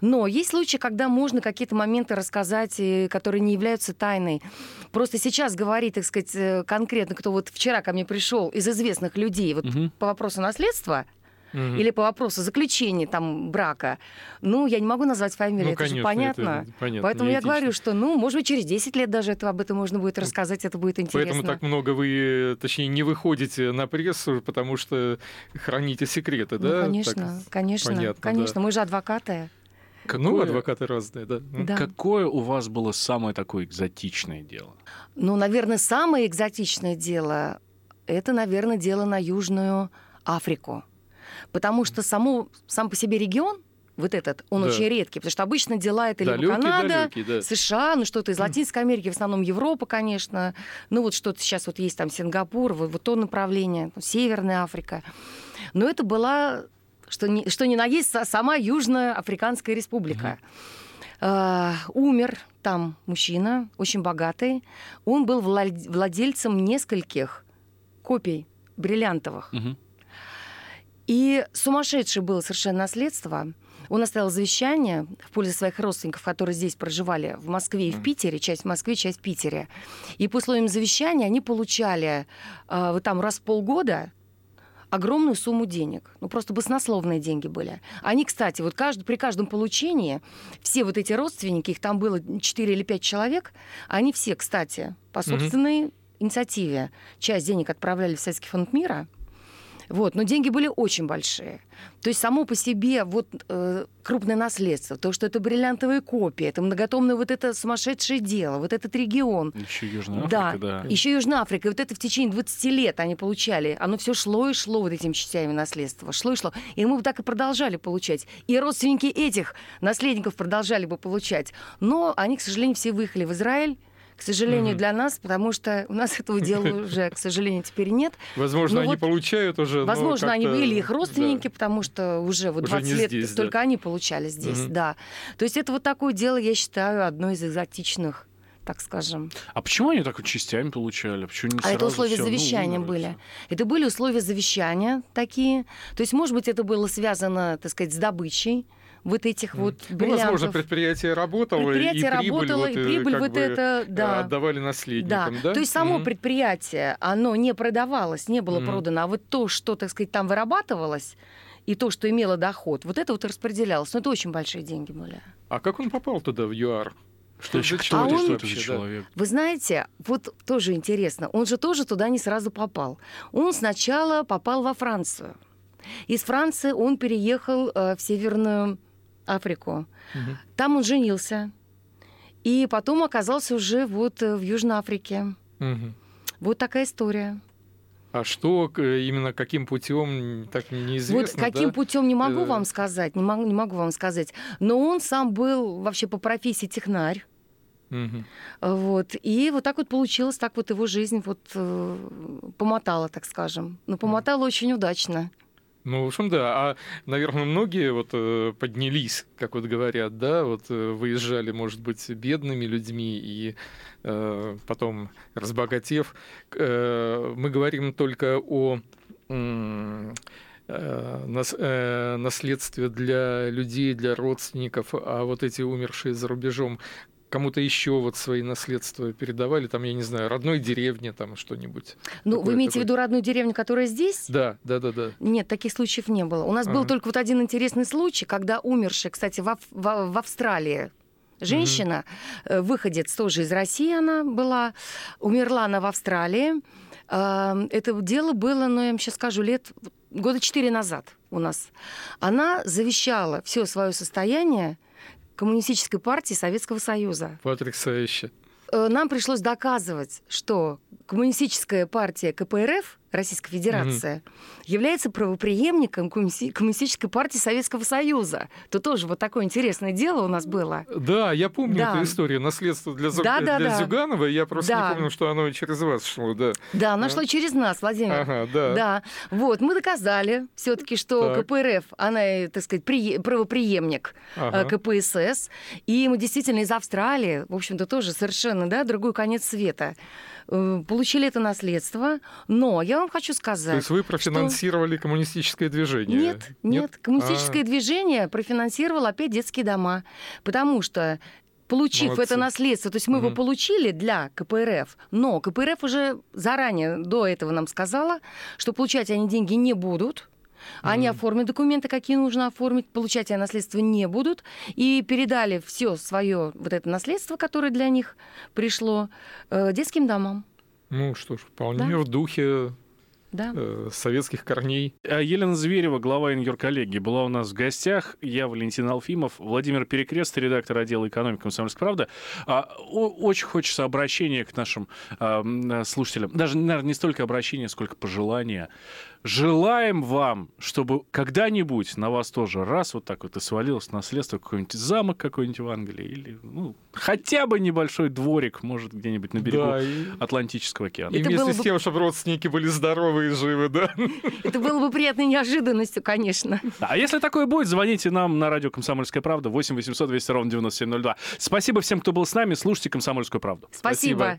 [SPEAKER 4] Но есть случаи, когда можно какие-то моменты рассказать, которые не являются тайной. Просто сейчас говорить, так сказать, э, конкретно, кто вот вчера ко мне пришел из известных людей вот угу. по вопросу наследства, угу. или по вопросу заключения там брака, ну, я не могу назвать фамилию, ну, это конечно, же понятно. Это понятно Поэтому я говорю, что, ну, может быть, через 10 лет даже это, об этом можно будет рассказать, это будет интересно.
[SPEAKER 3] Поэтому так много вы, точнее, не выходите на прессу, потому что храните секреты,
[SPEAKER 4] ну, да? Конечно, так, конечно, понятно, конечно. Да. Мы же адвокаты.
[SPEAKER 3] Какое... Ну, адвокаты разные, да.
[SPEAKER 2] да. Какое у вас было самое такое экзотичное дело?
[SPEAKER 4] Ну, наверное, самое экзотичное дело – это, наверное, дело на Южную Африку. Потому что само, сам по себе регион, вот этот, он да. очень редкий, потому что обычно дела это далекий, либо Канада, далекий, да. США, ну что-то из Латинской Америки, в основном Европа, конечно, ну вот что-то сейчас вот есть там Сингапур, вот, вот то направление, Северная Африка. Но это была, что ни, что ни на есть, сама Южная Африканская Республика. Угу. Uh, умер там мужчина, очень богатый. Он был владельцем нескольких копий бриллиантовых. Угу. И сумасшедшее было совершенно наследство. Он оставил завещание в пользу своих родственников, которые здесь проживали, в Москве и в Питере, часть в Москве, часть в Питере. И по условиям завещания они получали э, вот там раз в полгода огромную сумму денег. Ну, просто баснословные деньги были. Они, кстати, вот каждый, при каждом получении все вот эти родственники, их там было 4 или 5 человек, они все, кстати, по собственной mm-hmm. инициативе часть денег отправляли в Советский фонд мира, вот, но деньги были очень большие. То есть само по себе вот э, крупное наследство, то, что это бриллиантовые копии, это многотомное вот это сумасшедшее дело, вот этот регион.
[SPEAKER 2] Еще Южная Африка, да.
[SPEAKER 4] да. Еще Южная Африка. И вот это в течение 20 лет они получали. Оно все шло и шло вот этими частями наследства. Шло и шло. И мы бы так и продолжали получать. И родственники этих наследников продолжали бы получать. Но они, к сожалению, все выехали в Израиль к сожалению, угу. для нас, потому что у нас [laughs] этого дела уже, к сожалению, теперь нет.
[SPEAKER 3] Возможно, но они вот, получают уже.
[SPEAKER 4] Возможно, они были их родственники, да. потому что уже вот 20 уже лет здесь, только да. они получали здесь, угу. да. То есть это вот такое дело, я считаю, одно из экзотичных так скажем.
[SPEAKER 2] А почему они так частями получали? Почему не
[SPEAKER 4] а это условия завещания ну, были. Это были условия завещания такие. То есть, может быть, это было связано, так сказать, с добычей вот этих вот бриллиантов. Ну, возможно,
[SPEAKER 3] предприятие работало, предприятие и работало, прибыль, и прибыль вот, вот это,
[SPEAKER 4] э, да.
[SPEAKER 3] отдавали наследникам, да?
[SPEAKER 4] да? То есть само mm-hmm. предприятие, оно не продавалось, не было mm-hmm. продано, а вот то, что, так сказать, там вырабатывалось, и то, что имело доход, вот это вот распределялось. Но это очень большие деньги были.
[SPEAKER 3] А как он попал туда, в ЮАР?
[SPEAKER 2] Что, это, что, а он, что это за человек?
[SPEAKER 4] Вы знаете, вот тоже интересно, он же тоже туда не сразу попал. Он сначала попал во Францию. Из Франции он переехал э, в Северную Африку. Угу. Там он женился. И потом оказался уже вот э, в Южной Африке. Угу. Вот такая история.
[SPEAKER 3] А что именно каким путем так неизвестно?
[SPEAKER 4] Вот каким
[SPEAKER 3] да?
[SPEAKER 4] путем не могу э... вам сказать, не могу, не могу вам сказать. Но он сам был вообще по профессии технарь. Угу. Вот. И вот так вот получилось, так вот его жизнь вот э, помотала, так скажем. Но помотала угу. очень удачно.
[SPEAKER 3] Ну, в общем, да. А, наверное, многие вот э, поднялись, как вот говорят, да, вот э, выезжали, может быть, бедными людьми и э, потом разбогатев. Э, мы говорим только о э, э, наследстве для людей, для родственников, а вот эти умершие за рубежом, кому-то еще вот свои наследства передавали, там, я не знаю, родной деревне, там что-нибудь.
[SPEAKER 4] Ну, вы имеете такое? в виду родную деревню, которая здесь?
[SPEAKER 3] Да, да, да, да.
[SPEAKER 4] Нет, таких случаев не было. У нас ага. был только вот один интересный случай, когда умерший, кстати, в, в, в Австралии женщина, угу. выходец тоже из России она была, умерла она в Австралии. Это дело было, ну, я вам сейчас скажу, лет года четыре назад у нас. Она завещала все свое состояние Коммунистической партии Советского Союза.
[SPEAKER 3] Потрясающе.
[SPEAKER 4] Э, нам пришлось доказывать, что коммунистическая партия КПРФ Российская Федерация, угу. является правоприемником Коммунистической партии Советского Союза. То тоже вот такое интересное дело у нас было.
[SPEAKER 3] Да, я помню да. эту историю. Наследство для, Зу... да, да, для да. Зюганова. Я просто да. не помню, что оно через вас шло. Да,
[SPEAKER 4] да оно шло через нас, Владимир. Ага, да. да. Вот, мы доказали все таки что так. КПРФ, она, так сказать, при... правоприемник э, ага. КПСС. И мы действительно из Австралии, в общем-то, тоже совершенно да, другой конец света Э, получили это наследство, но я вам хочу сказать... То
[SPEAKER 3] есть вы профинансировали что... коммунистическое движение?
[SPEAKER 4] Нет, нет, нет. коммунистическое а... движение профинансировало опять детские дома, потому что получив Молодцы. это наследство, то есть мы угу. его получили для КПРФ, но КПРФ уже заранее до этого нам сказала, что получать они деньги не будут, они mm оформят документы, какие нужно оформить, получать они наследство не будут, и передали все свое вот это наследство, которое для них пришло, э, детским домам.
[SPEAKER 3] Ну что ж, вполне да. в духе да. э, советских корней.
[SPEAKER 2] А Елена Зверева, глава инъюр-коллегии, была у нас в гостях. Я Валентин Алфимов, Владимир Перекрест, редактор отдела экономики «Комсомольской правды». А, очень хочется обращения к нашим а, слушателям. Даже, наверное, не столько обращения, сколько пожелания. Желаем вам, чтобы когда-нибудь на вас тоже раз вот так вот и свалилось наследство какой-нибудь замок какой-нибудь в Англии или ну, хотя бы небольшой дворик, может, где-нибудь на берегу да, и... Атлантического океана.
[SPEAKER 3] И вместе с тем, чтобы родственники были здоровы и живы, да?
[SPEAKER 4] Это было бы приятной неожиданностью, конечно.
[SPEAKER 2] А если такое будет, звоните нам на радио «Комсомольская правда» 8 800 200 ровно 9702. Спасибо всем, кто был с нами. Слушайте «Комсомольскую правду».
[SPEAKER 4] Спасибо.